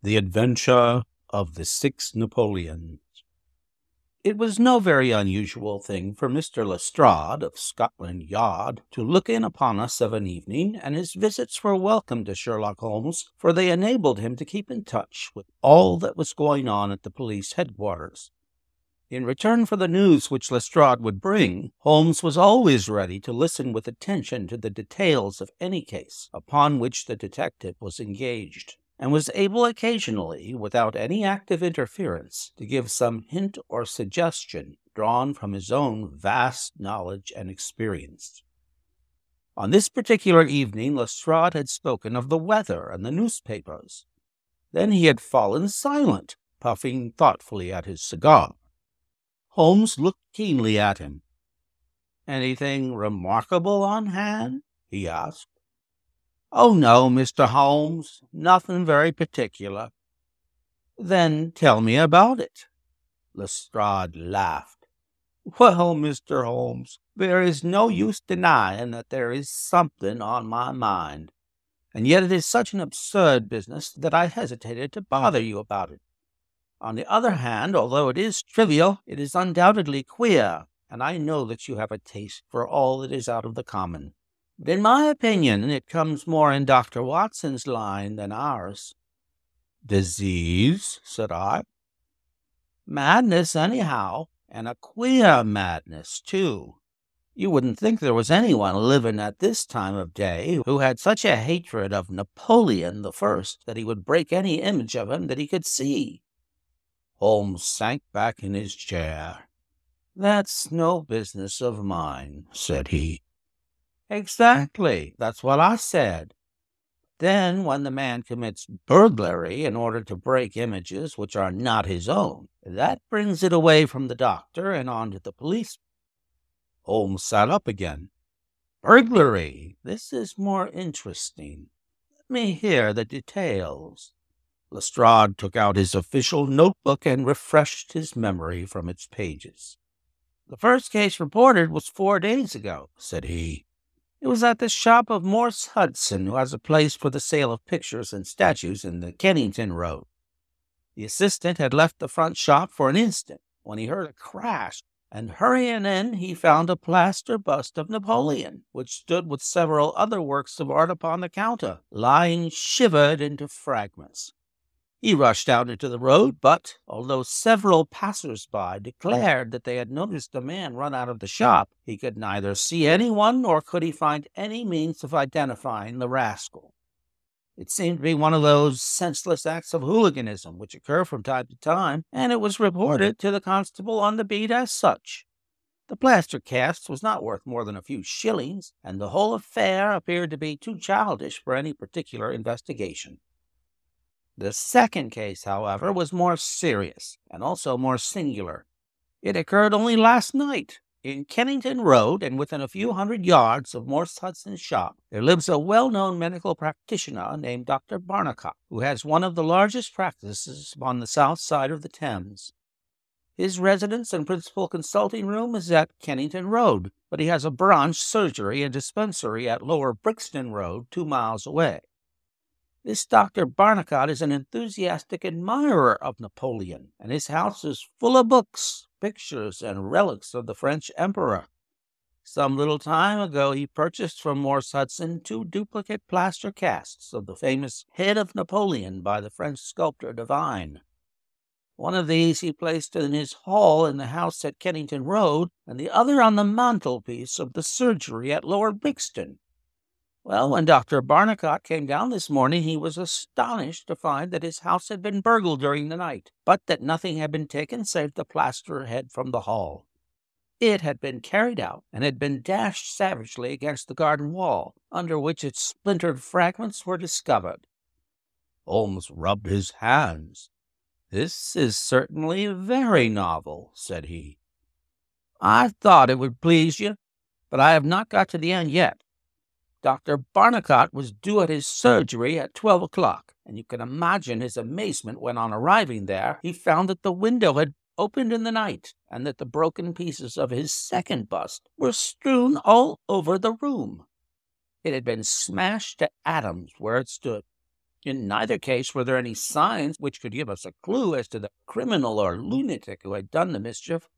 The Adventure of the Six Napoleons. It was no very unusual thing for Mr. Lestrade of Scotland Yard to look in upon us of an evening, and his visits were welcome to Sherlock Holmes, for they enabled him to keep in touch with all that was going on at the police headquarters. In return for the news which Lestrade would bring, Holmes was always ready to listen with attention to the details of any case upon which the detective was engaged and was able occasionally, without any active interference, to give some hint or suggestion drawn from his own vast knowledge and experience. On this particular evening, Lestrade had spoken of the weather and the newspapers. Then he had fallen silent, puffing thoughtfully at his cigar. Holmes looked keenly at him. Anything remarkable on hand? he asked. Oh, no, Mr. Holmes, nothing very particular. Then tell me about it. Lestrade laughed. Well, Mr. Holmes, there is no use denying that there is something on my mind, and yet it is such an absurd business that I hesitated to bother you about it. On the other hand, although it is trivial, it is undoubtedly queer, and I know that you have a taste for all that is out of the common. In my opinion, it comes more in Dr. Watson's line than ours. Disease? said I. Madness, anyhow, and a queer madness, too. You wouldn't think there was anyone living at this time of day who had such a hatred of Napoleon the First that he would break any image of him that he could see. Holmes sank back in his chair. That's no business of mine, said he. Exactly. That's what I said. Then, when the man commits burglary in order to break images which are not his own, that brings it away from the doctor and on to the police. Holmes sat up again. Burglary. This is more interesting. Let me hear the details. Lestrade took out his official notebook and refreshed his memory from its pages. The first case reported was four days ago, said he. It was at the shop of Morse Hudson, who has a place for the sale of pictures and statues in the Kennington Road. The assistant had left the front shop for an instant when he heard a crash, and hurrying in, he found a plaster bust of Napoleon, which stood with several other works of art upon the counter, lying shivered into fragments. He rushed out into the road, but although several passers-by declared that they had noticed a man run out of the shop, he could neither see anyone nor could he find any means of identifying the rascal. It seemed to be one of those senseless acts of hooliganism which occur from time to time, and it was reported to the constable on the beat as such. The plaster cast was not worth more than a few shillings, and the whole affair appeared to be too childish for any particular investigation. The second case, however, was more serious and also more singular. It occurred only last night. In Kennington Road, and within a few hundred yards of Morse Hudson's shop, there lives a well known medical practitioner named Dr. Barnicot, who has one of the largest practices on the south side of the Thames. His residence and principal consulting room is at Kennington Road, but he has a branch surgery and dispensary at Lower Brixton Road, two miles away. This Dr. Barnicot is an enthusiastic admirer of Napoleon, and his house is full of books, pictures, and relics of the French emperor. Some little time ago, he purchased from Morse Hudson two duplicate plaster casts of the famous head of Napoleon by the French sculptor Devine. One of these he placed in his hall in the house at Kennington Road, and the other on the mantelpiece of the surgery at Lower Brixton. Well, when Dr. Barnicot came down this morning, he was astonished to find that his house had been burgled during the night, but that nothing had been taken save the plaster head from the hall. It had been carried out and had been dashed savagely against the garden wall, under which its splintered fragments were discovered. Holmes rubbed his hands. This is certainly very novel, said he. I thought it would please you, but I have not got to the end yet. Dr. Barnicot was due at his surgery at twelve o'clock, and you can imagine his amazement when, on arriving there, he found that the window had opened in the night, and that the broken pieces of his second bust were strewn all over the room. It had been smashed to atoms where it stood. In neither case were there any signs which could give us a clue as to the criminal or lunatic who had done the mischief.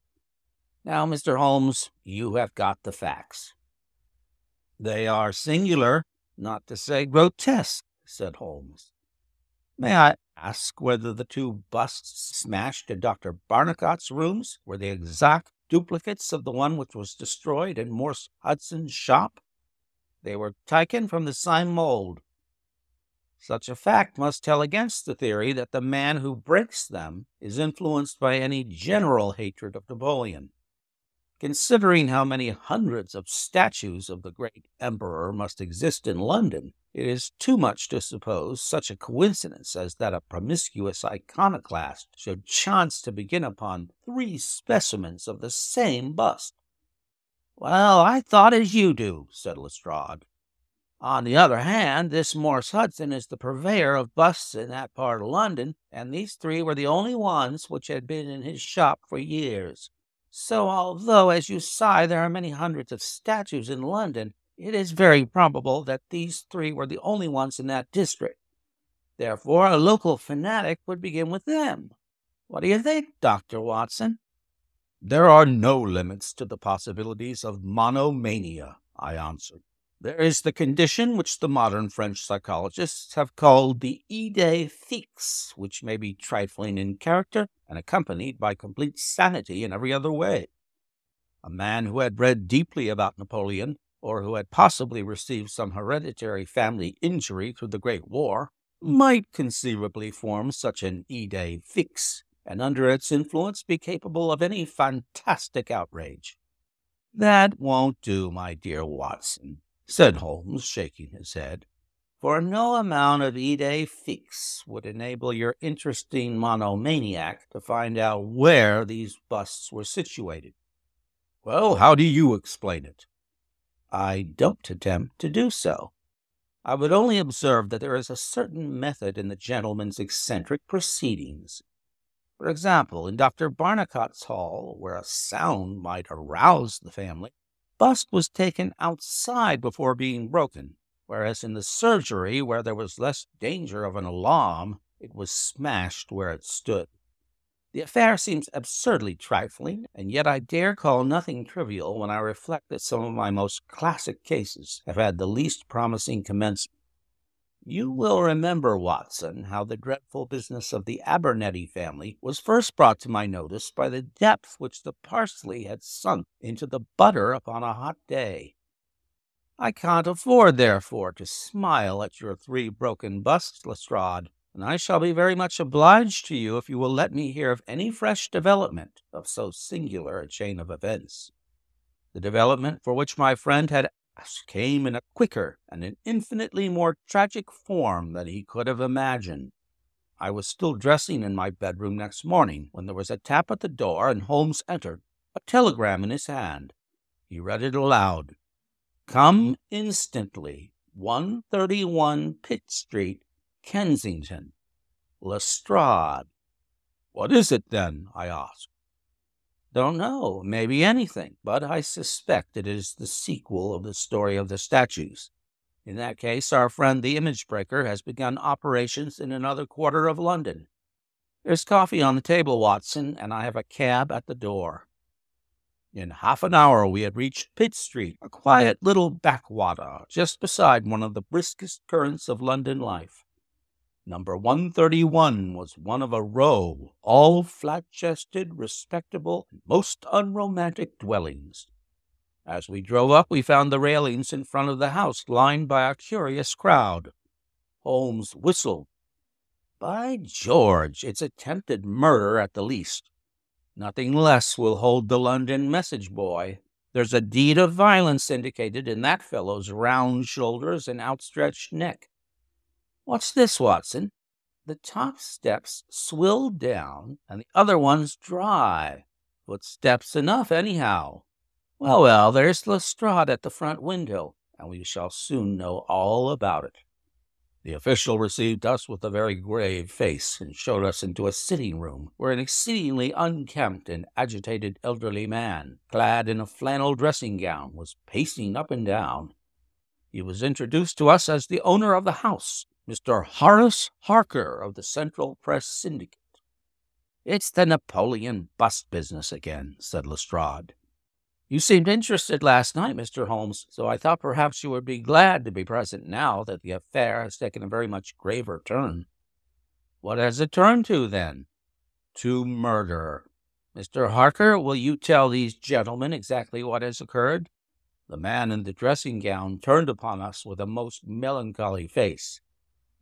Now, Mr. Holmes, you have got the facts. They are singular, not to say grotesque, said Holmes. May I ask whether the two busts smashed in Dr. Barnicot's rooms were the exact duplicates of the one which was destroyed in Morse Hudson's shop? They were taken from the same mold. Such a fact must tell against the theory that the man who breaks them is influenced by any general hatred of Napoleon. Considering how many hundreds of statues of the great emperor must exist in London, it is too much to suppose such a coincidence as that a promiscuous iconoclast should chance to begin upon three specimens of the same bust. Well, I thought as you do, said Lestrade. On the other hand, this Morse Hudson is the purveyor of busts in that part of London, and these three were the only ones which had been in his shop for years. So, although, as you say, there are many hundreds of statues in London, it is very probable that these three were the only ones in that district. Therefore, a local fanatic would begin with them. What do you think, Dr. Watson? There are no limits to the possibilities of monomania, I answered. There is the condition which the modern French psychologists have called the idée fixe, which may be trifling in character and accompanied by complete sanity in every other way. A man who had read deeply about Napoleon, or who had possibly received some hereditary family injury through the Great War, might conceivably form such an idée fixe, and under its influence be capable of any fantastic outrage. That won't do, my dear Watson said Holmes, shaking his head, for no amount of idée fixe would enable your interesting monomaniac to find out where these busts were situated. Well, how do you explain it? I don't attempt to do so. I would only observe that there is a certain method in the gentleman's eccentric proceedings. For example, in Dr. Barnicot's hall, where a sound might arouse the family, bust was taken outside before being broken, whereas in the surgery, where there was less danger of an alarm, it was smashed where it stood. The affair seems absurdly trifling, and yet I dare call nothing trivial when I reflect that some of my most classic cases have had the least promising commencement. You will remember, Watson, how the dreadful business of the Abernetty family was first brought to my notice by the depth which the parsley had sunk into the butter upon a hot day. I can't afford, therefore, to smile at your three broken busts, Lestrade, and I shall be very much obliged to you if you will let me hear of any fresh development of so singular a chain of events. The development for which my friend had came in a quicker and an infinitely more tragic form than he could have imagined. I was still dressing in my bedroom next morning when there was a tap at the door and Holmes entered, a telegram in his hand. He read it aloud. Come instantly, 131 Pitt Street, Kensington. Lestrade. What is it, then? I asked. Don't know, maybe anything, but I suspect it is the sequel of the story of the statues. In that case, our friend the image breaker has begun operations in another quarter of London. There's coffee on the table, Watson, and I have a cab at the door. In half an hour we had reached Pitt Street, a quiet little backwater just beside one of the briskest currents of London life. Number 131 was one of a row, all flat chested, respectable, most unromantic dwellings. As we drove up, we found the railings in front of the house lined by a curious crowd. Holmes whistled. By George, it's attempted murder at the least. Nothing less will hold the London message boy. There's a deed of violence indicated in that fellow's round shoulders and outstretched neck. What's this, Watson? The top steps swill down and the other one's dry. Footsteps enough, anyhow. Well, well, there's Lestrade at the front window, and we shall soon know all about it. The official received us with a very grave face and showed us into a sitting room where an exceedingly unkempt and agitated elderly man, clad in a flannel dressing gown, was pacing up and down. He was introduced to us as the owner of the house, Mr. Horace Harker of the Central Press Syndicate. It's the Napoleon bust business again, said Lestrade. You seemed interested last night, Mr. Holmes, so I thought perhaps you would be glad to be present now that the affair has taken a very much graver turn. What has it turned to, then? To murder. Mr. Harker, will you tell these gentlemen exactly what has occurred? The man in the dressing gown turned upon us with a most melancholy face.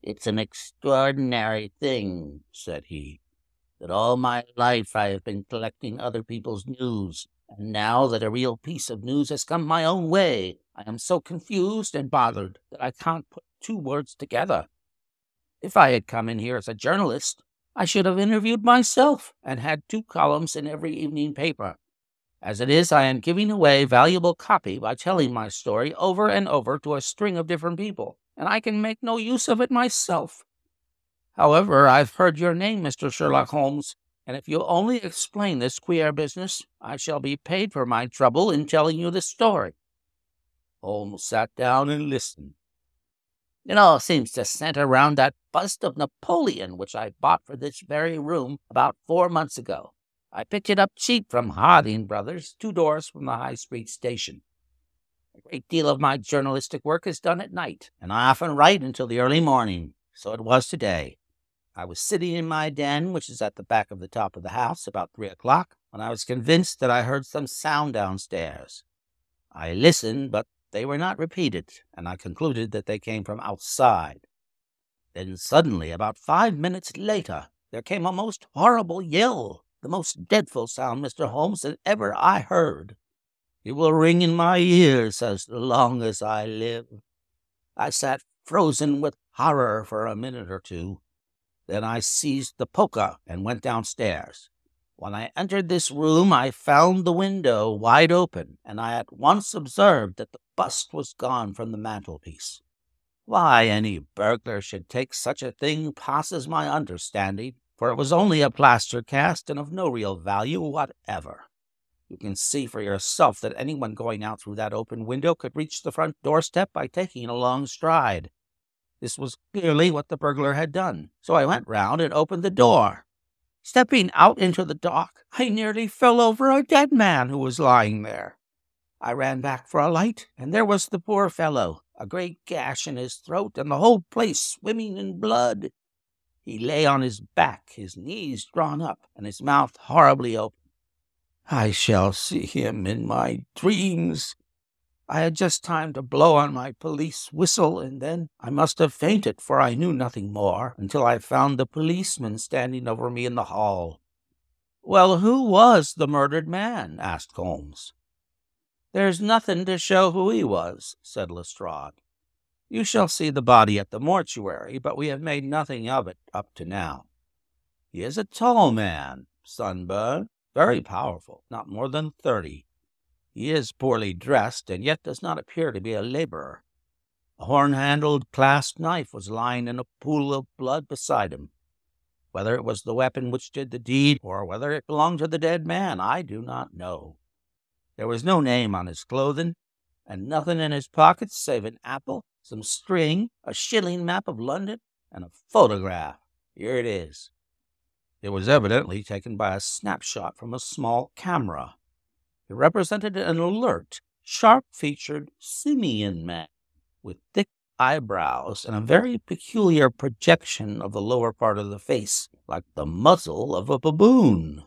It's an extraordinary thing, said he, that all my life I have been collecting other people's news, and now that a real piece of news has come my own way, I am so confused and bothered that I can't put two words together. If I had come in here as a journalist, I should have interviewed myself and had two columns in every evening paper. As it is, I am giving away valuable copy by telling my story over and over to a string of different people, and I can make no use of it myself. However, I've heard your name, Mr. Sherlock Holmes, and if you'll only explain this queer business, I shall be paid for my trouble in telling you the story. Holmes sat down and listened. It all seems to center round that bust of Napoleon which I bought for this very room about four months ago. I picked it up cheap from Harding Brothers, two doors from the High Street station. A great deal of my journalistic work is done at night, and I often write until the early morning. So it was today. I was sitting in my den, which is at the back of the top of the house, about three o'clock, when I was convinced that I heard some sound downstairs. I listened, but they were not repeated, and I concluded that they came from outside. Then suddenly, about five minutes later, there came a most horrible yell the most dreadful sound, Mr. Holmes, that ever I heard. It will ring in my ears as long as I live. I sat frozen with horror for a minute or two. Then I seized the poker and went downstairs. When I entered this room, I found the window wide open, and I at once observed that the bust was gone from the mantelpiece. Why any burglar should take such a thing passes my understanding for it was only a plaster cast and of no real value whatever. You can see for yourself that anyone going out through that open window could reach the front doorstep by taking a long stride. This was clearly what the burglar had done, so I went round and opened the door. Stepping out into the dock, I nearly fell over a dead man who was lying there. I ran back for a light, and there was the poor fellow, a great gash in his throat, and the whole place swimming in blood. He lay on his back, his knees drawn up, and his mouth horribly open. I shall see him in my dreams. I had just time to blow on my police whistle, and then I must have fainted, for I knew nothing more until I found the policeman standing over me in the hall. Well, who was the murdered man? asked Holmes. There's nothing to show who he was, said Lestrade. You shall see the body at the mortuary, but we have made nothing of it up to now. He is a tall man, sunburned, very powerful, not more than thirty. He is poorly dressed, and yet does not appear to be a laborer. A horn handled clasp knife was lying in a pool of blood beside him. Whether it was the weapon which did the deed, or whether it belonged to the dead man, I do not know. There was no name on his clothing, and nothing in his pockets save an apple some string, a shilling map of London, and a photograph. Here it is. It was evidently taken by a snapshot from a small camera. It represented an alert, sharp featured simian man with thick eyebrows and a very peculiar projection of the lower part of the face, like the muzzle of a baboon.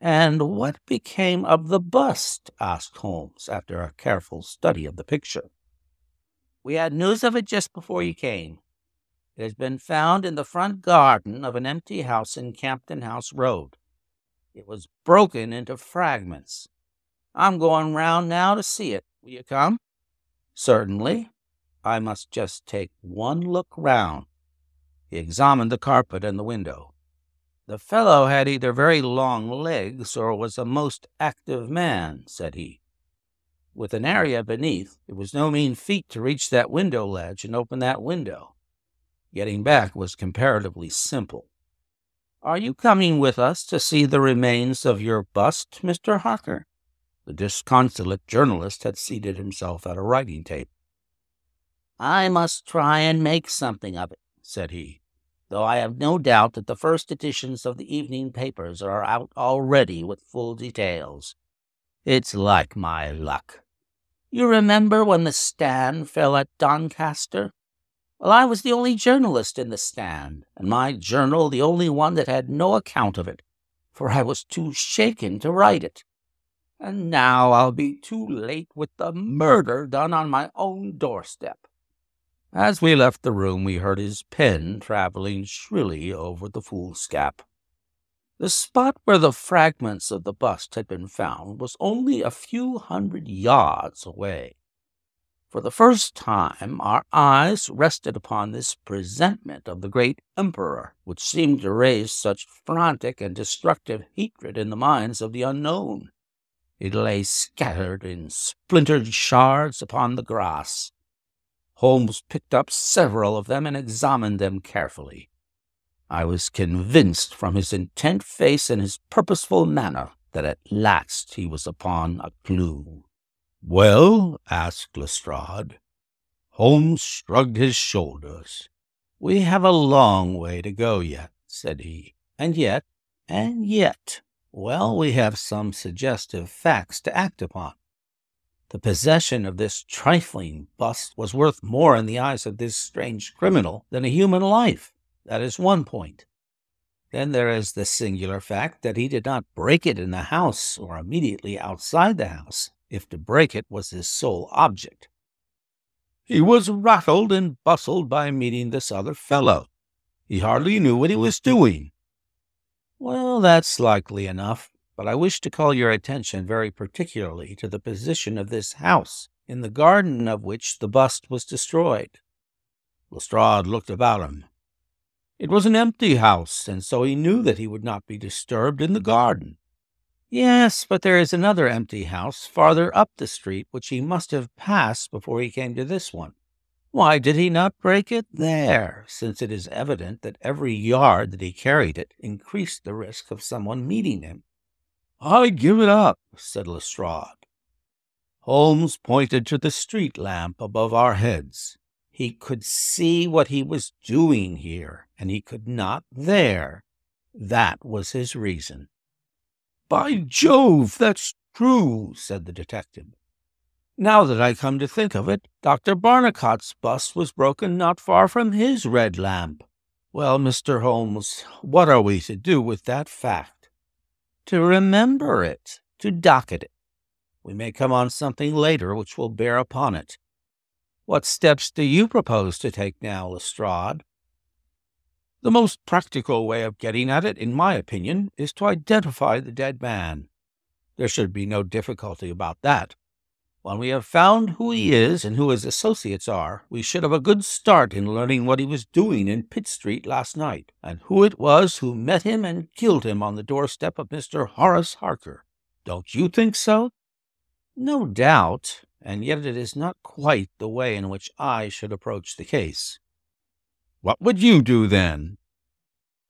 And what became of the bust? asked Holmes, after a careful study of the picture. We had news of it just before you came. It has been found in the front garden of an empty house in Campden House Road. It was broken into fragments. I'm going round now to see it. Will you come? Certainly. I must just take one look round. He examined the carpet and the window. The fellow had either very long legs or was a most active man, said he. With an area beneath, it was no mean feat to reach that window ledge and open that window. Getting back was comparatively simple. Are you coming with us to see the remains of your bust, Mr. Harker? The disconsolate journalist had seated himself at a writing table. I must try and make something of it, said he, though I have no doubt that the first editions of the evening papers are out already with full details. It's like my luck. You remember when the stand fell at Doncaster? Well, I was the only journalist in the stand, and my journal the only one that had no account of it, for I was too shaken to write it. And now I'll be too late with the murder done on my own doorstep. As we left the room, we heard his pen traveling shrilly over the foolscap. The spot where the fragments of the bust had been found was only a few hundred yards away. For the first time, our eyes rested upon this presentment of the great emperor, which seemed to raise such frantic and destructive hatred in the minds of the unknown. It lay scattered in splintered shards upon the grass. Holmes picked up several of them and examined them carefully. I was convinced from his intent face and his purposeful manner that at last he was upon a clue. Well? asked Lestrade. Holmes shrugged his shoulders. We have a long way to go yet, said he. And yet, and yet, well, we have some suggestive facts to act upon. The possession of this trifling bust was worth more in the eyes of this strange criminal than a human life. That is one point. Then there is the singular fact that he did not break it in the house or immediately outside the house if to break it was his sole object. He was rattled and bustled by meeting this other fellow. He hardly knew what he was doing. Well, that's likely enough, but I wish to call your attention very particularly to the position of this house, in the garden of which the bust was destroyed. Lestrade looked about him. It was an empty house, and so he knew that he would not be disturbed in the garden. Yes, but there is another empty house farther up the street which he must have passed before he came to this one. Why did he not break it there, since it is evident that every yard that he carried it increased the risk of someone meeting him? I give it up, said Lestrade. Holmes pointed to the street lamp above our heads. He could see what he was doing here, and he could not there. That was his reason. By Jove, that's true, said the detective. Now that I come to think of it, Dr. Barnicot's bust was broken not far from his red lamp. Well, Mr. Holmes, what are we to do with that fact? To remember it, to docket it. We may come on something later which will bear upon it. What steps do you propose to take now, Lestrade? The most practical way of getting at it, in my opinion, is to identify the dead man. There should be no difficulty about that. When we have found who he is and who his associates are, we should have a good start in learning what he was doing in Pitt Street last night, and who it was who met him and killed him on the doorstep of Mr. Horace Harker. Don't you think so? No doubt, and yet it is not quite the way in which I should approach the case. What would you do then?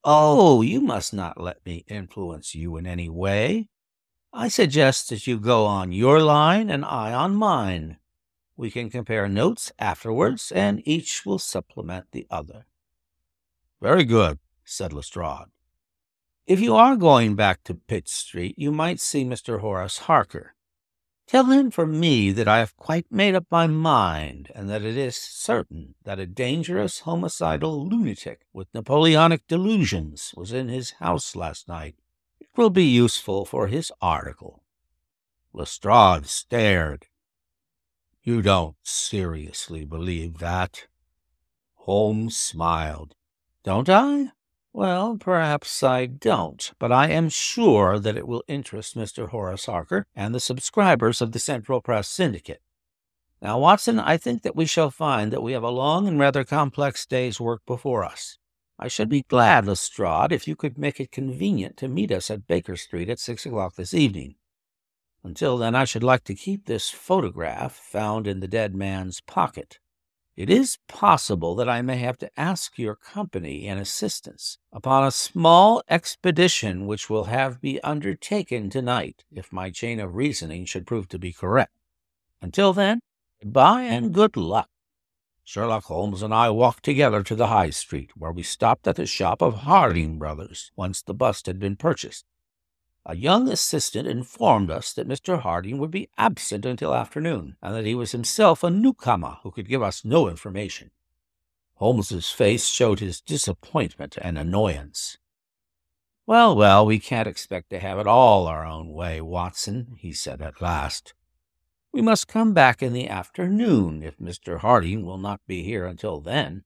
Oh, you must not let me influence you in any way. I suggest that you go on your line and I on mine. We can compare notes afterwards, and each will supplement the other. Very good, said Lestrade. If you are going back to Pitt Street, you might see Mr. Horace Harker. Tell him for me that I have quite made up my mind, and that it is certain that a dangerous homicidal lunatic with Napoleonic delusions was in his house last night. It will be useful for his article. Lestrade stared. You don't seriously believe that? Holmes smiled. Don't I? Well, perhaps I don't, but I am sure that it will interest Mr. Horace Harker and the subscribers of the Central Press Syndicate. Now, Watson, I think that we shall find that we have a long and rather complex day's work before us. I should be glad, Lestrade, if you could make it convenient to meet us at Baker Street at six o'clock this evening. Until then, I should like to keep this photograph found in the dead man's pocket. It is possible that I may have to ask your company and assistance upon a small expedition which will have be undertaken tonight, if my chain of reasoning should prove to be correct. Until then, goodbye and good luck. Sherlock Holmes and I walked together to the High Street, where we stopped at the shop of Harding Brothers, once the bust had been purchased. A young assistant informed us that Mr. Harding would be absent until afternoon, and that he was himself a newcomer who could give us no information. Holmes's face showed his disappointment and annoyance. Well, well, we can't expect to have it all our own way, Watson, he said at last. We must come back in the afternoon if Mr. Harding will not be here until then.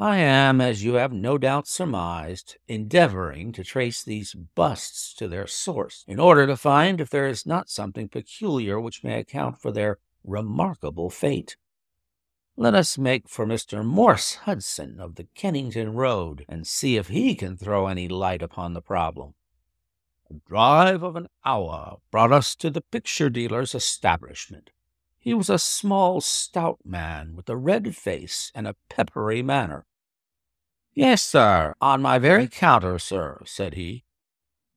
I am, as you have no doubt surmised, endeavoring to trace these busts to their source, in order to find if there is not something peculiar which may account for their remarkable fate. Let us make for Mr. Morse Hudson of the Kennington Road and see if he can throw any light upon the problem. A drive of an hour brought us to the picture dealer's establishment. He was a small, stout man with a red face and a peppery manner. Yes, sir, on my very counter, sir, said he.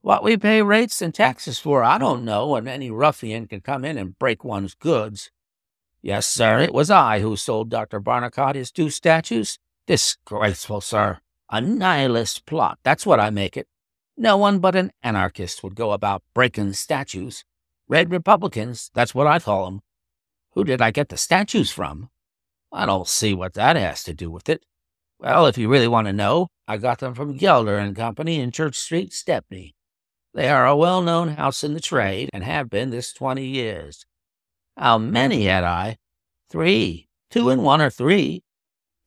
What we pay rates and taxes for, I don't know, and any ruffian can come in and break one's goods. Yes, sir, it was I who sold Dr. Barnicot his two statues. Disgraceful, sir. A nihilist plot, that's what I make it. No one but an anarchist would go about breaking statues. Red Republicans, that's what I call 'em. Who did I get the statues from? I don't see what that has to do with it. Well, if you really want to know, I got them from Gelder and Company in Church Street, Stepney. They are a well-known house in the trade and have been this twenty years. How many had I? Three. Two and one or three.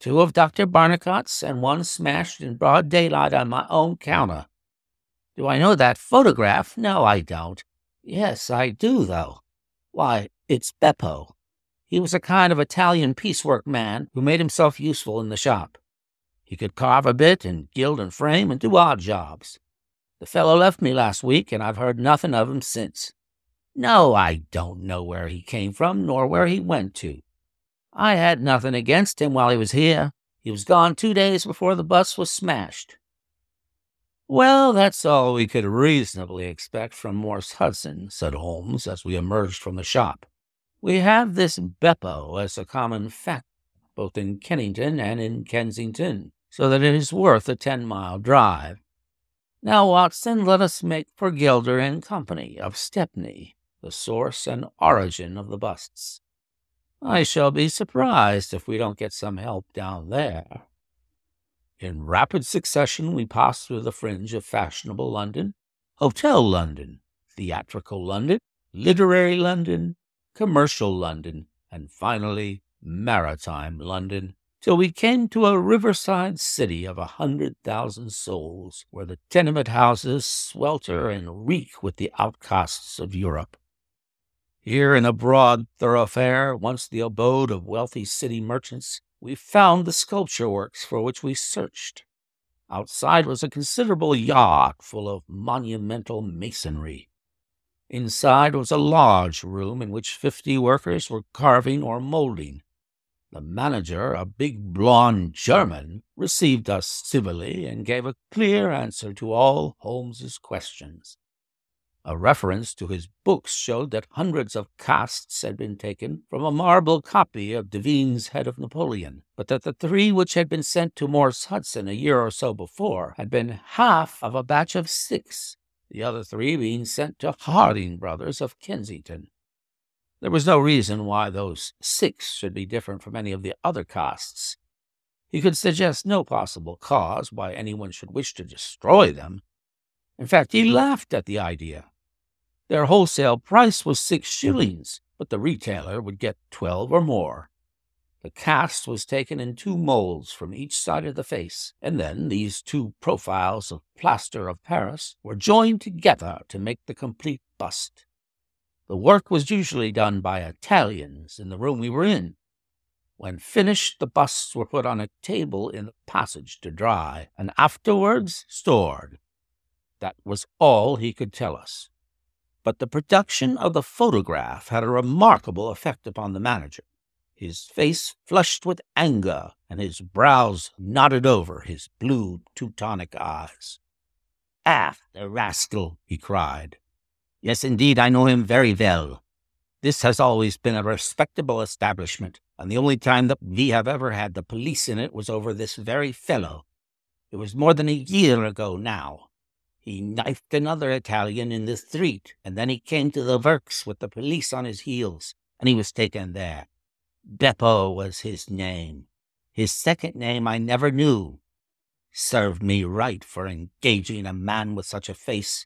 Two of Dr. Barnicot's and one smashed in broad daylight on my own counter. Do I know that photograph? No, I don't. Yes, I do, though. Why, it's Beppo. He was a kind of Italian piecework man who made himself useful in the shop. He could carve a bit and gild and frame and do odd jobs. The fellow left me last week, and I've heard nothing of him since. No, I don't know where he came from, nor where he went to. I had nothing against him while he was here. He was gone two days before the bus was smashed. Well, that's all we could reasonably expect from Morse Hudson, said Holmes as we emerged from the shop. We have this Beppo as a common fact, both in Kennington and in Kensington, so that it is worth a ten mile drive. Now, Watson, let us make for Gilder and Company of Stepney the source and origin of the busts. I shall be surprised if we don't get some help down there. In rapid succession, we passed through the fringe of fashionable London, Hotel London, theatrical London, literary London, commercial London, and finally maritime London, till we came to a riverside city of a hundred thousand souls, where the tenement houses swelter and reek with the outcasts of Europe. Here, in a broad thoroughfare, once the abode of wealthy city merchants, we found the sculpture works for which we searched. Outside was a considerable yard full of monumental masonry. Inside was a large room in which fifty workers were carving or molding. The manager, a big blond German, received us civilly and gave a clear answer to all Holmes's questions. A reference to his books showed that hundreds of casts had been taken from a marble copy of Devine's Head of Napoleon, but that the three which had been sent to Morse Hudson a year or so before had been half of a batch of six, the other three being sent to Harding Brothers of Kensington. There was no reason why those six should be different from any of the other casts. He could suggest no possible cause why anyone should wish to destroy them. In fact, he laughed at the idea. Their wholesale price was six shillings, but the retailer would get twelve or more. The cast was taken in two molds from each side of the face, and then these two profiles of plaster of Paris were joined together to make the complete bust. The work was usually done by Italians in the room we were in. When finished, the busts were put on a table in the passage to dry, and afterwards stored. That was all he could tell us but the production of the photograph had a remarkable effect upon the manager. His face flushed with anger, and his brows knotted over his blue Teutonic eyes. Ah, the rascal! he cried. Yes, indeed, I know him very well. This has always been a respectable establishment, and the only time that we have ever had the police in it was over this very fellow. It was more than a year ago now. He knifed another Italian in the street, and then he came to the works with the police on his heels, and he was taken there. Beppo was his name. His second name I never knew. Served me right for engaging a man with such a face.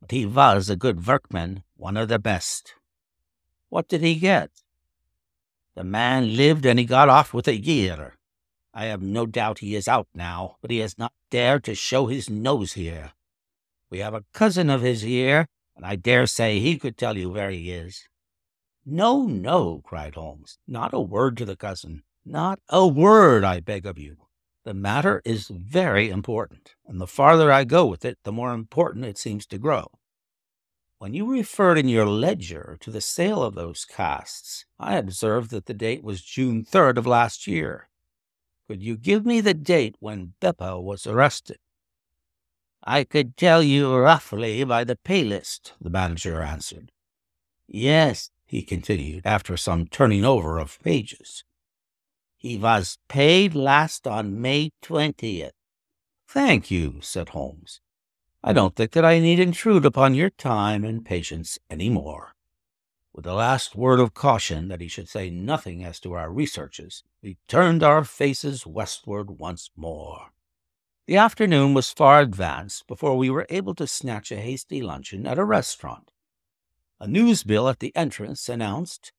But he was a good workman, one of the best. What did he get? The man lived and he got off with a year. I have no doubt he is out now, but he has not dared to show his nose here. We have a cousin of his here, and I dare say he could tell you where he is. No, no, cried Holmes. Not a word to the cousin. Not a word, I beg of you. The matter is very important, and the farther I go with it, the more important it seems to grow. When you referred in your ledger to the sale of those casts, I observed that the date was June 3rd of last year. Could you give me the date when Beppo was arrested? I could tell you roughly by the pay list, the manager answered. Yes, he continued, after some turning over of pages. He was paid last on May 20th. Thank you, said Holmes. I don't think that I need intrude upon your time and patience any more. With a last word of caution that he should say nothing as to our researches, we turned our faces westward once more. The afternoon was far advanced before we were able to snatch a hasty luncheon at a restaurant. A newsbill at the entrance announced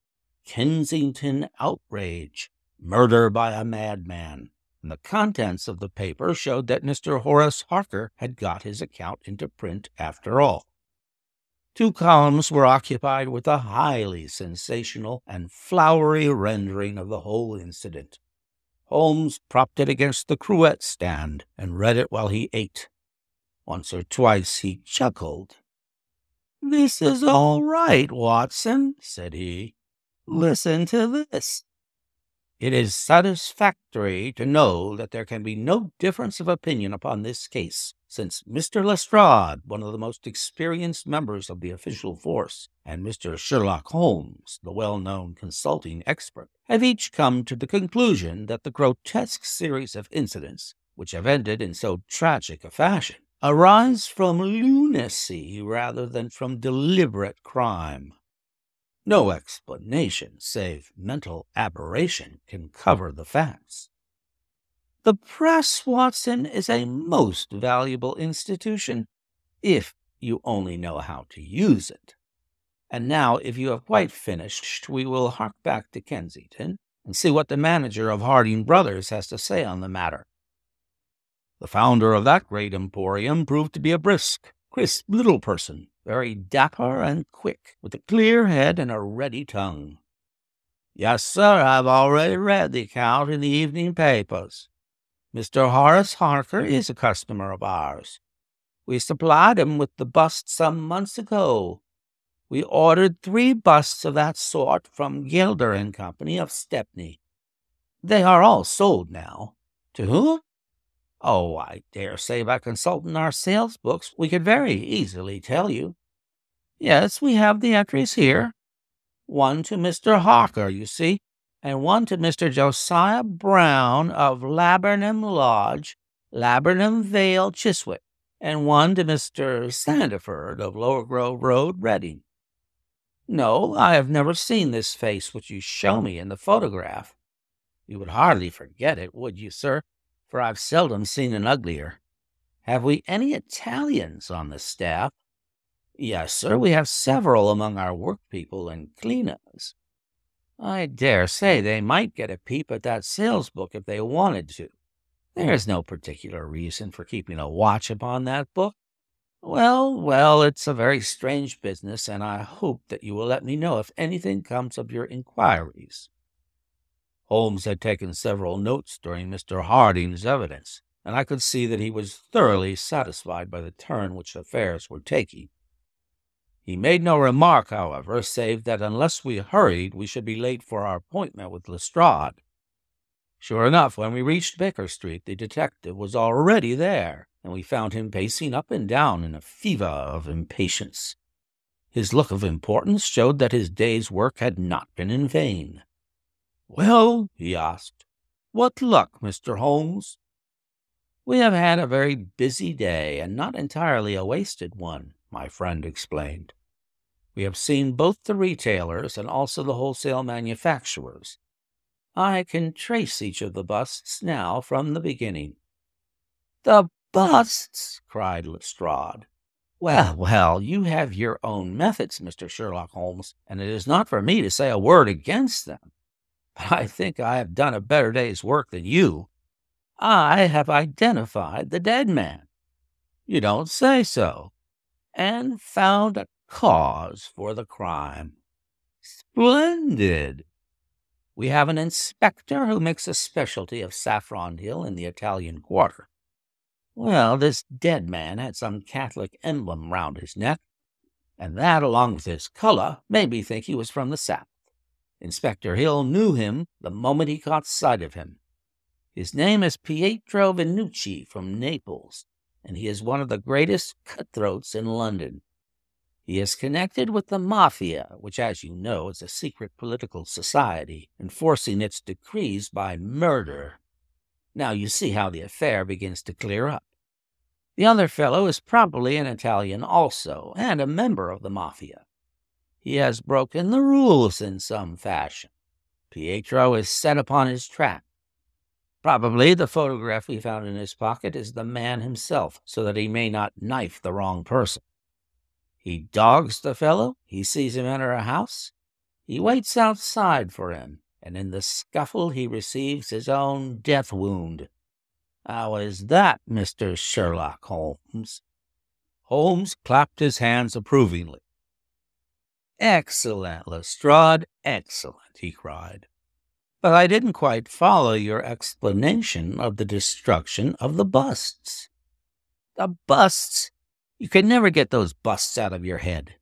Kensington Outrage, Murder by a Madman and the contents of the paper showed that Mr. Horace Harker had got his account into print after all. Two columns were occupied with a highly sensational and flowery rendering of the whole incident. Holmes propped it against the cruet stand and read it while he ate. Once or twice he chuckled. This is all right, Watson, said he. Listen to this. It is satisfactory to know that there can be no difference of opinion upon this case, since Mr. Lestrade, one of the most experienced members of the official force, and Mr. Sherlock Holmes, the well known consulting expert, have each come to the conclusion that the grotesque series of incidents which have ended in so tragic a fashion arise from lunacy rather than from deliberate crime. No explanation save mental aberration can cover the facts. The press, Watson, is a most valuable institution, if you only know how to use it. And now, if you have quite finished, we will hark back to Kensington and see what the manager of Harding Brothers has to say on the matter. The founder of that great emporium proved to be a brisk, crisp little person very dapper and quick, with a clear head and a ready tongue. Yes, sir, I've already read the account in the evening papers. Mr. Horace Harker is a customer of ours. We supplied him with the bust some months ago. We ordered three busts of that sort from Gilder and Company of Stepney. They are all sold now. To whom? Oh, I dare say by consulting our sales books we could very easily tell you. Yes, we have the entries here. One to Mr. Harker, you see, and one to Mr. Josiah Brown of Laburnum Lodge, Laburnum Vale, Chiswick, and one to Mr. Sandeford of Lower Grove Road, Reading. No, I have never seen this face which you show me in the photograph. You would hardly forget it, would you, sir? For I've seldom seen an uglier. Have we any Italians on the staff? Yes, sir, we have several among our workpeople and cleaners. I dare say they might get a peep at that sales book if they wanted to. There is no particular reason for keeping a watch upon that book. Well, well, it's a very strange business, and I hope that you will let me know if anything comes of your inquiries. Holmes had taken several notes during Mr. Harding's evidence, and I could see that he was thoroughly satisfied by the turn which affairs were taking. He made no remark, however, save that unless we hurried, we should be late for our appointment with Lestrade. Sure enough, when we reached Baker Street, the detective was already there, and we found him pacing up and down in a fever of impatience. His look of importance showed that his day's work had not been in vain. Well, he asked, what luck, Mr. Holmes? We have had a very busy day, and not entirely a wasted one, my friend explained. We have seen both the retailers and also the wholesale manufacturers. I can trace each of the busts now from the beginning. The busts! cried Lestrade. Well, well, you have your own methods, Mr. Sherlock Holmes, and it is not for me to say a word against them. I think I have done a better day's work than you. I have identified the dead man. You don't say so. And found a cause for the crime. Splendid! We have an inspector who makes a specialty of Saffron Hill in the Italian quarter. Well, this dead man had some Catholic emblem round his neck, and that, along with his color, made me think he was from the South. Inspector Hill knew him the moment he caught sight of him. His name is Pietro Venucci from Naples, and he is one of the greatest cutthroats in London. He is connected with the Mafia, which, as you know, is a secret political society enforcing its decrees by murder. Now you see how the affair begins to clear up. The other fellow is probably an Italian also, and a member of the Mafia. He has broken the rules in some fashion. Pietro is set upon his track. Probably the photograph we found in his pocket is the man himself, so that he may not knife the wrong person. He dogs the fellow, he sees him enter a house, he waits outside for him, and in the scuffle he receives his own death wound. How is that, Mr. Sherlock Holmes? Holmes clapped his hands approvingly. Excellent, Lestrade, excellent, he cried. But I didn't quite follow your explanation of the destruction of the busts. The busts? You can never get those busts out of your head.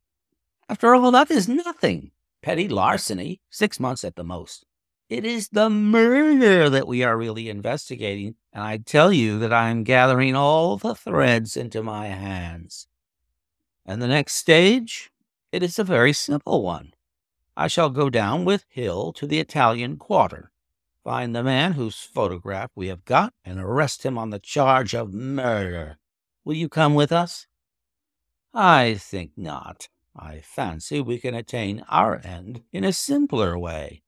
After all, that is nothing. Petty larceny, six months at the most. It is the murder that we are really investigating, and I tell you that I am gathering all the threads into my hands. And the next stage? It is a very simple one. I shall go down with Hill to the Italian quarter, find the man whose photograph we have got, and arrest him on the charge of murder. Will you come with us? I think not. I fancy we can attain our end in a simpler way.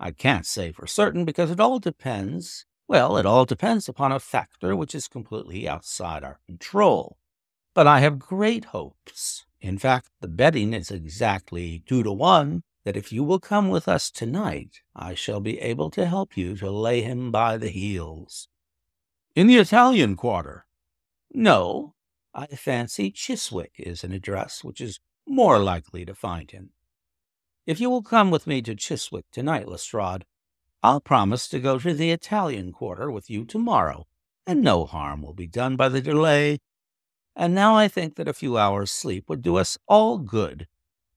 I can't say for certain because it all depends, well, it all depends upon a factor which is completely outside our control. But I have great hopes. In fact, the betting is exactly two to one that if you will come with us tonight, I shall be able to help you to lay him by the heels. In the Italian quarter? No, I fancy Chiswick is an address which is more likely to find him. If you will come with me to Chiswick tonight, Lestrade, I'll promise to go to the Italian quarter with you tomorrow, and no harm will be done by the delay. And now I think that a few hours' sleep would do us all good,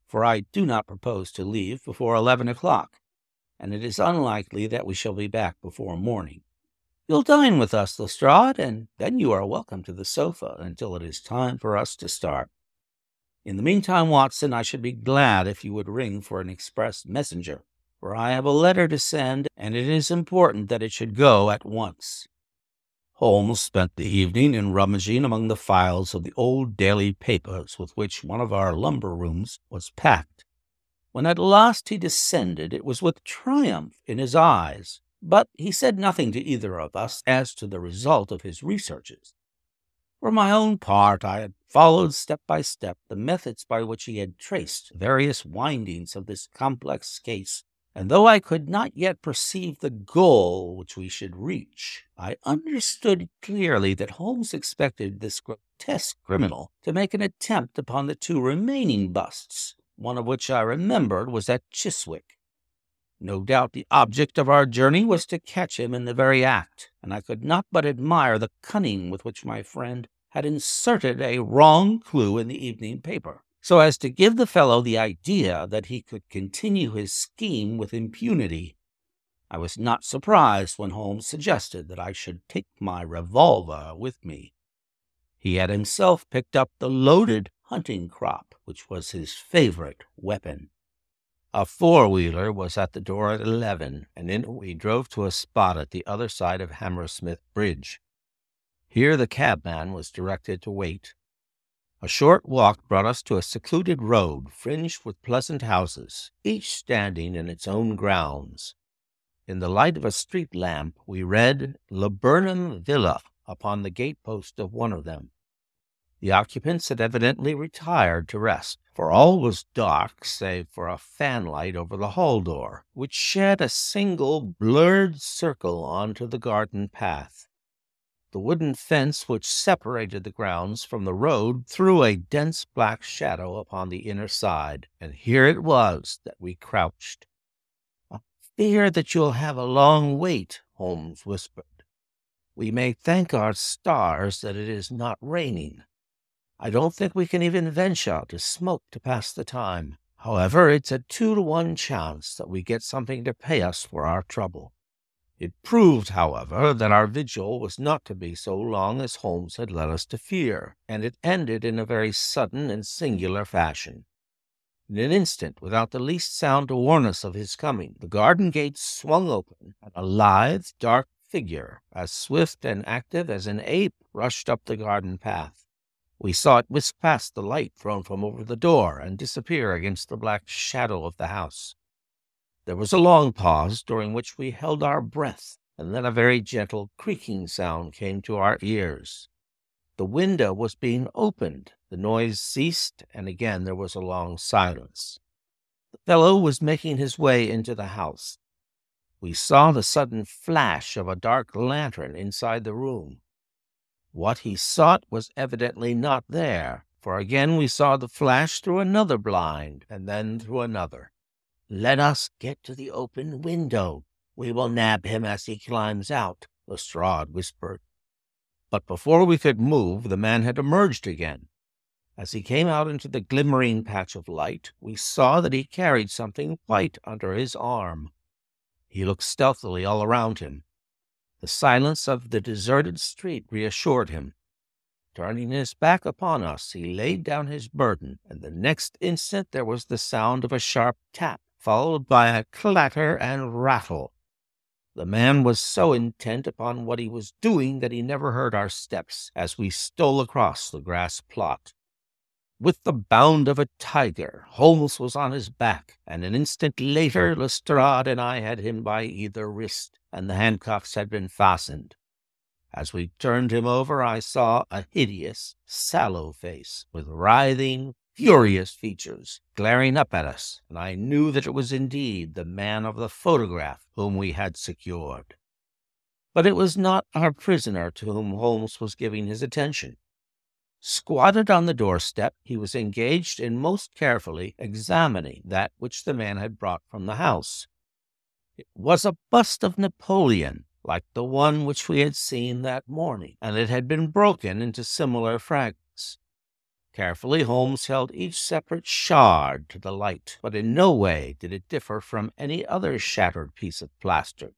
for I do not propose to leave before eleven o'clock, and it is unlikely that we shall be back before morning. You'll dine with us, Lestrade, and then you are welcome to the sofa until it is time for us to start. In the meantime, Watson, I should be glad if you would ring for an express messenger, for I have a letter to send, and it is important that it should go at once. Holmes spent the evening in rummaging among the files of the old daily papers with which one of our lumber rooms was packed. When at last he descended, it was with triumph in his eyes, but he said nothing to either of us as to the result of his researches. For my own part, I had followed step by step the methods by which he had traced various windings of this complex case, and though I could not yet perceive the goal which we should reach, I understood clearly that Holmes expected this grotesque criminal to make an attempt upon the two remaining busts, one of which I remembered was at Chiswick. No doubt the object of our journey was to catch him in the very act, and I could not but admire the cunning with which my friend had inserted a wrong clue in the evening paper, so as to give the fellow the idea that he could continue his scheme with impunity. I was not surprised when Holmes suggested that I should take my revolver with me. He had himself picked up the loaded hunting crop, which was his favorite weapon. A four wheeler was at the door at eleven, and in it we drove to a spot at the other side of Hammersmith Bridge. Here the cabman was directed to wait. A short walk brought us to a secluded road fringed with pleasant houses, each standing in its own grounds. In the light of a street lamp, we read Laburnum Villa upon the gatepost of one of them. The occupants had evidently retired to rest, for all was dark save for a fanlight over the hall door, which shed a single blurred circle onto the garden path. The wooden fence which separated the grounds from the road threw a dense black shadow upon the inner side, and here it was that we crouched. I fear that you'll have a long wait, Holmes whispered. We may thank our stars that it is not raining. I don't think we can even venture to smoke to pass the time. However, it's a two to one chance that we get something to pay us for our trouble. It proved, however, that our vigil was not to be so long as Holmes had led us to fear, and it ended in a very sudden and singular fashion. In an instant, without the least sound to warn us of his coming, the garden gate swung open, and a lithe, dark figure, as swift and active as an ape, rushed up the garden path. We saw it whisk past the light thrown from over the door and disappear against the black shadow of the house. There was a long pause during which we held our breath, and then a very gentle creaking sound came to our ears. The window was being opened. The noise ceased, and again there was a long silence. The fellow was making his way into the house. We saw the sudden flash of a dark lantern inside the room. What he sought was evidently not there, for again we saw the flash through another blind, and then through another. Let us get to the open window. We will nab him as he climbs out, Lestrade whispered. But before we could move, the man had emerged again. As he came out into the glimmering patch of light, we saw that he carried something white under his arm. He looked stealthily all around him. The silence of the deserted street reassured him. Turning his back upon us, he laid down his burden, and the next instant there was the sound of a sharp tap, followed by a clatter and rattle. The man was so intent upon what he was doing that he never heard our steps as we stole across the grass plot. With the bound of a tiger, Holmes was on his back, and an instant later Lestrade and I had him by either wrist, and the handcuffs had been fastened. As we turned him over, I saw a hideous, sallow face with writhing, furious features glaring up at us, and I knew that it was indeed the man of the photograph whom we had secured. But it was not our prisoner to whom Holmes was giving his attention. Squatted on the doorstep, he was engaged in most carefully examining that which the man had brought from the house. It was a bust of Napoleon, like the one which we had seen that morning, and it had been broken into similar fragments. Carefully, Holmes held each separate shard to the light, but in no way did it differ from any other shattered piece of plaster.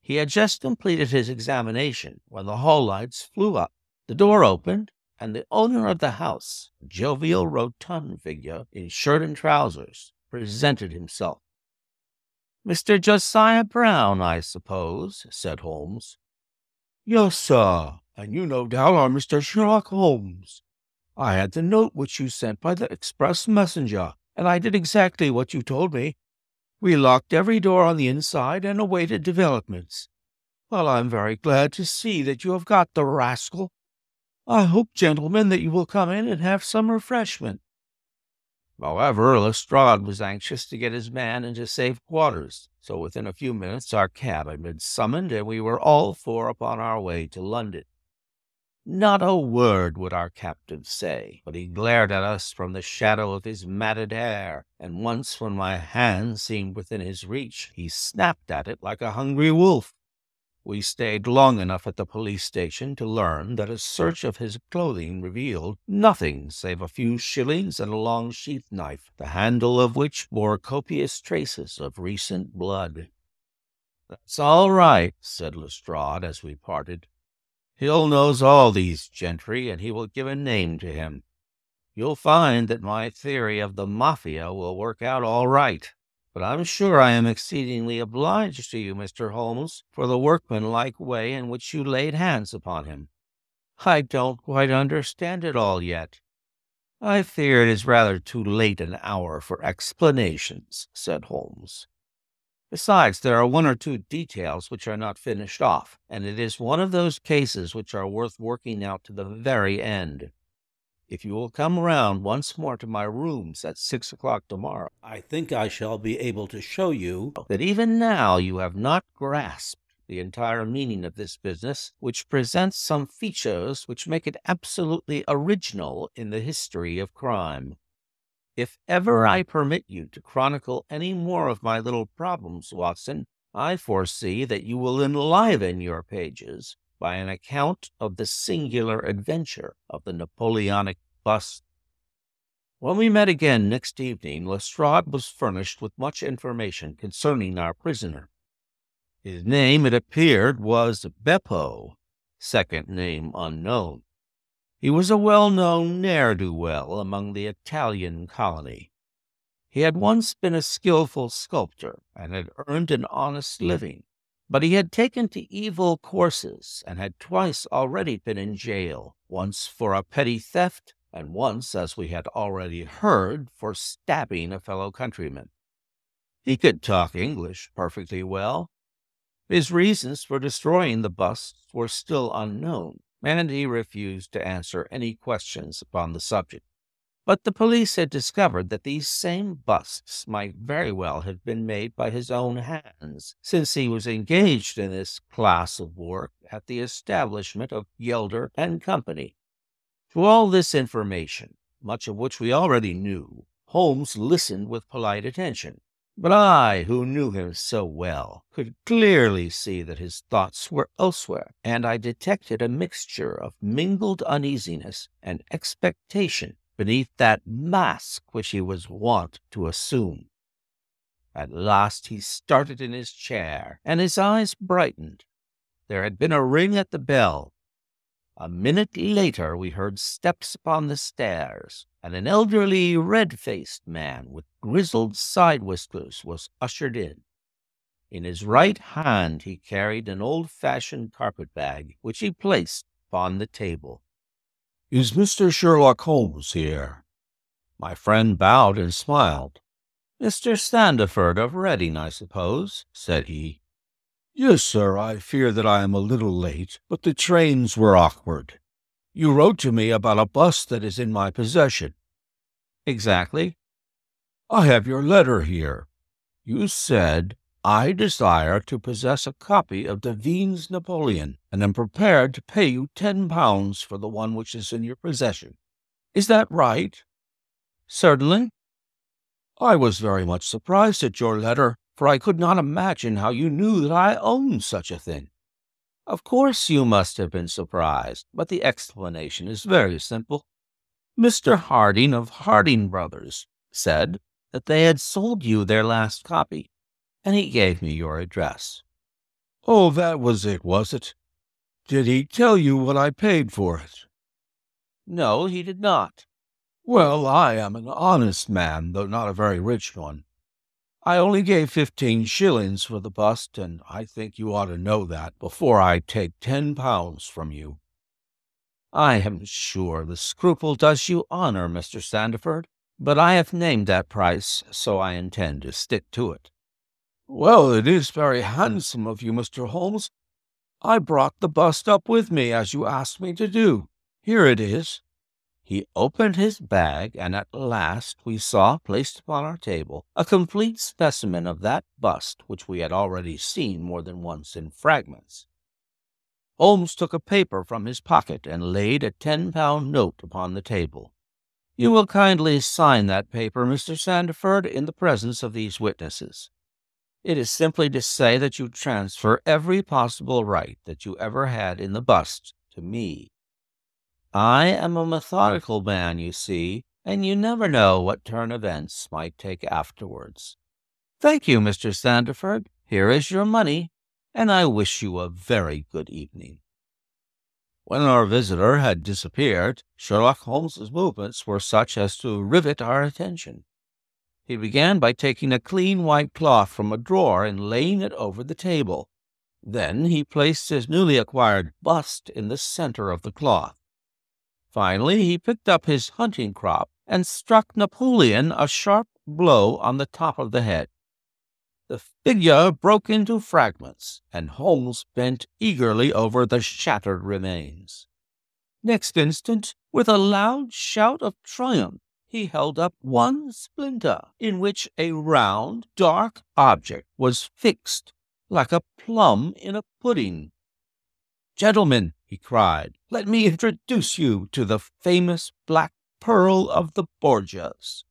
He had just completed his examination when the hall lights flew up, the door opened, and the owner of the house, a jovial, rotund figure in shirt and trousers, presented himself. Mr. Josiah Brown, I suppose, said Holmes. Yes, sir, and you no doubt are Mr. Sherlock Holmes. I had the note which you sent by the express messenger, and I did exactly what you told me. We locked every door on the inside and awaited developments. Well, I'm very glad to see that you have got the rascal. I hope, gentlemen, that you will come in and have some refreshment. However, Lestrade was anxious to get his man into safe quarters, so within a few minutes our cab had been summoned, and we were all four upon our way to London. Not a word would our captive say, but he glared at us from the shadow of his matted hair, and once when my hand seemed within his reach, he snapped at it like a hungry wolf. We stayed long enough at the police station to learn that a search of his clothing revealed nothing save a few shillings and a long sheath knife, the handle of which bore copious traces of recent blood. That's all right, said Lestrade as we parted. Hill knows all these gentry, and he will give a name to him. You'll find that my theory of the Mafia will work out all right. but I'm sure I am exceedingly obliged to you, Mr. Holmes, for the workmanlike way in which you laid hands upon him. I don't quite understand it all yet. I fear it is rather too late an hour for explanations, said Holmes. Besides, there are one or two details which are not finished off, and it is one of those cases which are worth working out to the very end. If you will come round once more to my rooms at six o'clock tomorrow, I think I shall be able to show you that even now you have not grasped the entire meaning of this business, which presents some features which make it absolutely original in the history of crime. If ever I permit you to chronicle any more of my little problems, Watson, I foresee that you will enliven your pages by an account of the singular adventure of the Napoleonic bust. When we met again next evening, Lestrade was furnished with much information concerning our prisoner. His name, it appeared, was Beppo, second name unknown. He was a well known ne'er do well among the Italian colony. He had once been a skilful sculptor and had earned an honest living. But he had taken to evil courses and had twice already been in jail, once for a petty theft, and once, as we had already heard, for stabbing a fellow countryman. He could talk English perfectly well. His reasons for destroying the busts were still unknown, and he refused to answer any questions upon the subject. But the police had discovered that these same busts might very well have been made by his own hands, since he was engaged in this class of work at the establishment of Gelder and Company. To all this information, much of which we already knew, Holmes listened with polite attention. But I, who knew him so well, could clearly see that his thoughts were elsewhere, and I detected a mixture of mingled uneasiness and expectation beneath that mask which he was wont to assume. At last he started in his chair, and his eyes brightened. There had been a ring at the bell. A minute later we heard steps upon the stairs, and an elderly, red-faced man with grizzled side whiskers was ushered in. In his right hand he carried an old-fashioned carpet-bag, which he placed upon the table. Is Mr. Sherlock Holmes here? My friend bowed and smiled. Mr. Sandeford of Reading, I suppose, said he. Yes, sir. I fear that I am a little late, but the trains were awkward. You wrote to me about a bust that is in my possession. Exactly. I have your letter here. You said I desire to possess a copy of Devine's Napoleon, and am prepared to pay you ten pounds for the one which is in your possession. Is that right? Certainly. I was very much surprised at your letter, for I could not imagine how you knew that I owned such a thing. Of course you must have been surprised, but the explanation is very simple. Mr. Harding of Harding Brothers said that they had sold you their last copy and he gave me your address. Oh, that was it, was it? Did he tell you what I paid for it? No, he did not. Well, I am an honest man, though not a very rich one. I only gave fifteen shillings for the bust, and I think you ought to know that before I take ten pounds from you. I am sure the scruple does you honor, Mr. Sandeford, but I have named that price, so I intend to stick to it. Well, it is very handsome of you, Mr. Holmes. I brought the bust up with me, as you asked me to do. Here it is. He opened his bag, and at last we saw placed upon our table a complete specimen of that bust which we had already seen more than once in fragments. Holmes took a paper from his pocket and laid a ten pound note upon the table. You will kindly sign that paper, Mr. Sandeford, in the presence of these witnesses. It is simply to say that you transfer every possible right that you ever had in the bust to me. I am a methodical man, you see, and you never know what turn events might take afterwards. Thank you, Mr. Sandeford. Here is your money, and I wish you a very good evening. When our visitor had disappeared, Sherlock Holmes's movements were such as to rivet our attention. He began by taking a clean white cloth from a drawer and laying it over the table. Then he placed his newly acquired bust in the center of the cloth. Finally, he picked up his hunting crop and struck Napoleon a sharp blow on the top of the head. The figure broke into fragments, and Holmes bent eagerly over the shattered remains. Next instant, with a loud shout of triumph, he held up one splinter in which a round, dark object was fixed like a plum in a pudding. Gentlemen, he cried, let me introduce you to the famous black pearl of the Borgias.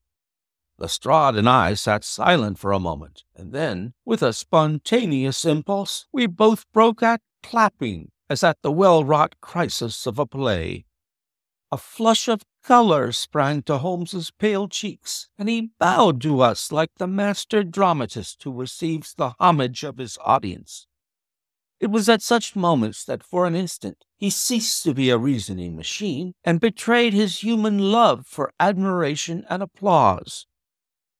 Lestrade and I sat silent for a moment, and then, with a spontaneous impulse, we both broke out clapping as at the well wrought crisis of a play. A flush of color sprang to Holmes's pale cheeks, and he bowed to us like the master dramatist who receives the homage of his audience. It was at such moments that for an instant he ceased to be a reasoning machine and betrayed his human love for admiration and applause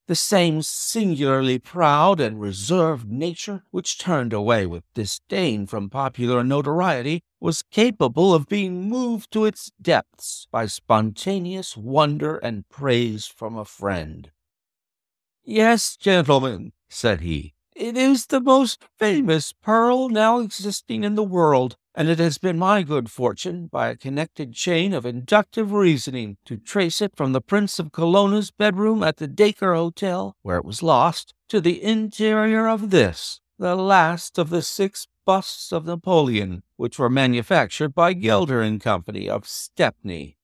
the same singularly proud and reserved nature which turned away with disdain from popular notoriety was capable of being moved to its depths by spontaneous wonder and praise from a friend. Yes, gentlemen, said he, it is the most famous pearl now existing in the world, and it has been my good fortune, by a connected chain of inductive reasoning, to trace it from the Prince of Colonna's bedroom at the Dacre Hotel, where it was lost, to the interior of this, the last of the six busts of Napoleon, which were manufactured by Gelder and Company of Stepney.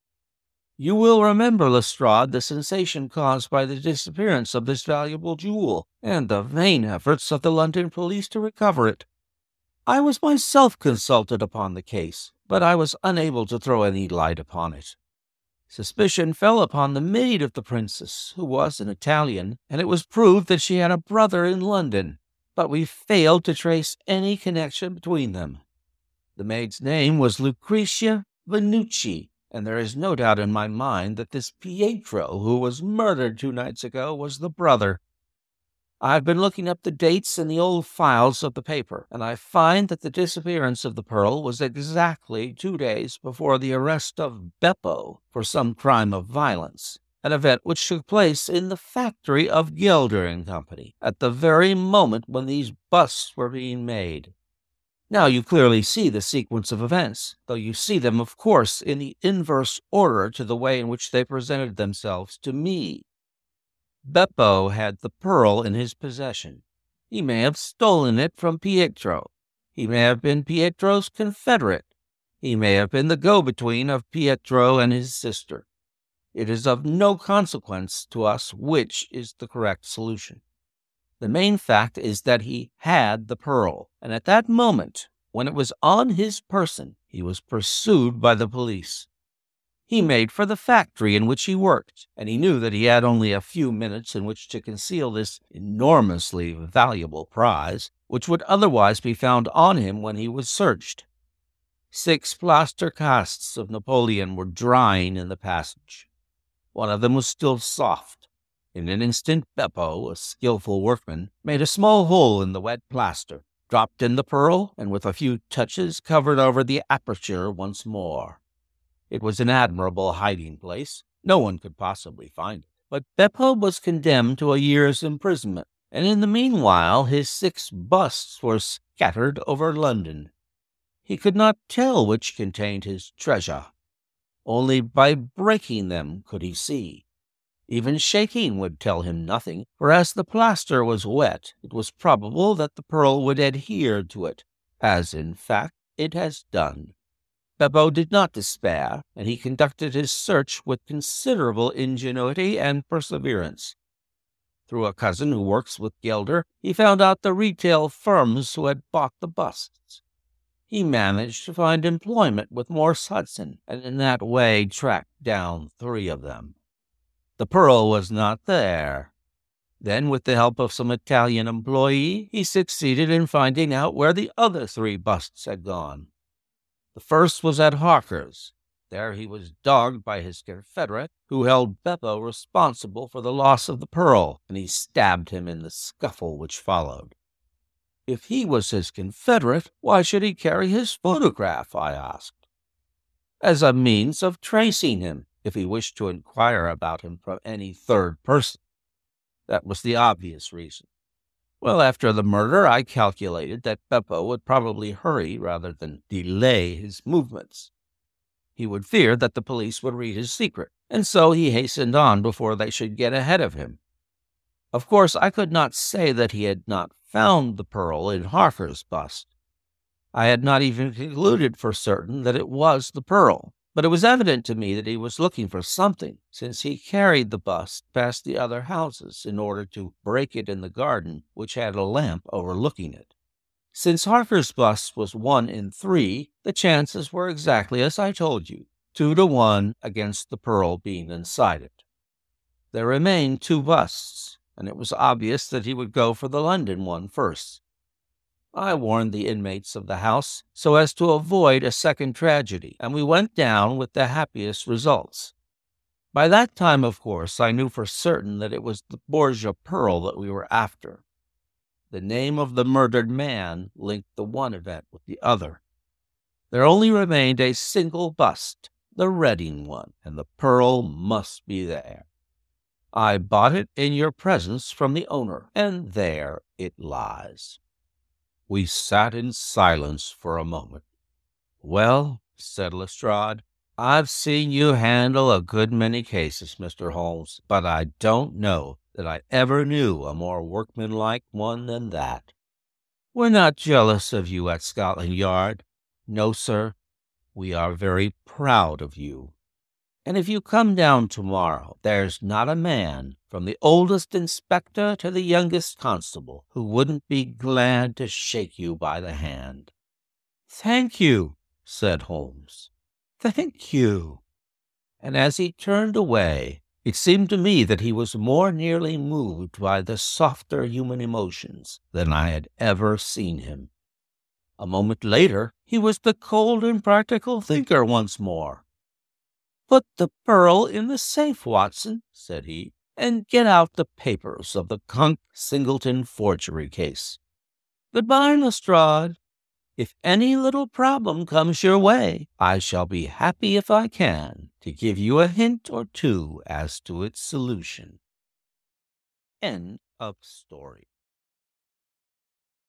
You will remember, Lestrade, the sensation caused by the disappearance of this valuable jewel, and the vain efforts of the London police to recover it. I was myself consulted upon the case, but I was unable to throw any light upon it. Suspicion fell upon the maid of the princess, who was an Italian, and it was proved that she had a brother in London, but we failed to trace any connection between them. The maid's name was Lucretia Venucci, and there is no doubt in my mind that this Pietro, who was murdered two nights ago, was the brother. I've been looking up the dates in the old files of the paper, and I find that the disappearance of the pearl was exactly two days before the arrest of Beppo for some crime of violence, an event which took place in the factory of Gelder and Company at the very moment when these busts were being made. Now you clearly see the sequence of events, though you see them, of course, in the inverse order to the way in which they presented themselves to me. Beppo had the pearl in his possession. He may have stolen it from Pietro. He may have been Pietro's confederate. He may have been the go between of Pietro and his sister. It is of no consequence to us which is the correct solution. The main fact is that he had the pearl, and at that moment, when it was on his person, he was pursued by the police. He made for the factory in which he worked, and he knew that he had only a few minutes in which to conceal this enormously valuable prize, which would otherwise be found on him when he was searched. Six plaster casts of Napoleon were drying in the passage. One of them was still soft. In an instant, Beppo, a skilful workman, made a small hole in the wet plaster, dropped in the pearl, and with a few touches covered over the aperture once more. It was an admirable hiding place. No one could possibly find it. But Beppo was condemned to a year's imprisonment, and in the meanwhile his six busts were scattered over London. He could not tell which contained his treasure. Only by breaking them could he see. Even shaking would tell him nothing, for as the plaster was wet, it was probable that the pearl would adhere to it, as in fact it has done. Beppo did not despair, and he conducted his search with considerable ingenuity and perseverance. Through a cousin who works with Gelder, he found out the retail firms who had bought the busts. He managed to find employment with Morse Hudson, and in that way tracked down three of them. The pearl was not there. Then, with the help of some Italian employee, he succeeded in finding out where the other three busts had gone. The first was at Harker's. there, he was dogged by his confederate, who held Beppo responsible for the loss of the pearl, and he stabbed him in the scuffle which followed. If he was his confederate, why should he carry his photograph? I asked. As a means of tracing him, if he wished to inquire about him from any third person. That was the obvious reason. Well, after the murder, I calculated that Beppo would probably hurry rather than delay his movements. He would fear that the police would read his secret, and so he hastened on before they should get ahead of him. Of course, I could not say that he had not found the pearl in Harker's bust. I had not even concluded for certain that it was the pearl, but it was evident to me that he was looking for something, since he carried the bust past the other houses in order to break it in the garden, which had a lamp overlooking it. Since Harker's bust was one in three, the chances were exactly as I told you two to one against the pearl being inside it. There remained two busts, and it was obvious that he would go for the London one first. I warned the inmates of the house so as to avoid a second tragedy, and we went down with the happiest results. By that time, of course, I knew for certain that it was the Borgia pearl that we were after. The name of the murdered man linked the one event with the other. There only remained a single bust, the Reading one, and the pearl must be there. I bought it in your presence from the owner, and there it lies. We sat in silence for a moment. Well, said Lestrade, I've seen you handle a good many cases, Mr. Holmes, but I don't know that I ever knew a more workmanlike one than that. We're not jealous of you at Scotland Yard. No, sir. We are very proud of you. And if you come down tomorrow, there's not a man, from the oldest inspector to the youngest constable, who wouldn't be glad to shake you by the hand. Thank you, said Holmes. Thank you. And as he turned away, it seemed to me that he was more nearly moved by the softer human emotions than I had ever seen him. A moment later, he was the cold and practical thinker once more. Put the pearl in the safe, Watson, said he, and get out the papers of the Conk Singleton forgery case. Goodbye, Lestrade. If any little problem comes your way, I shall be happy if I can to give you a hint or two as to its solution. End of story.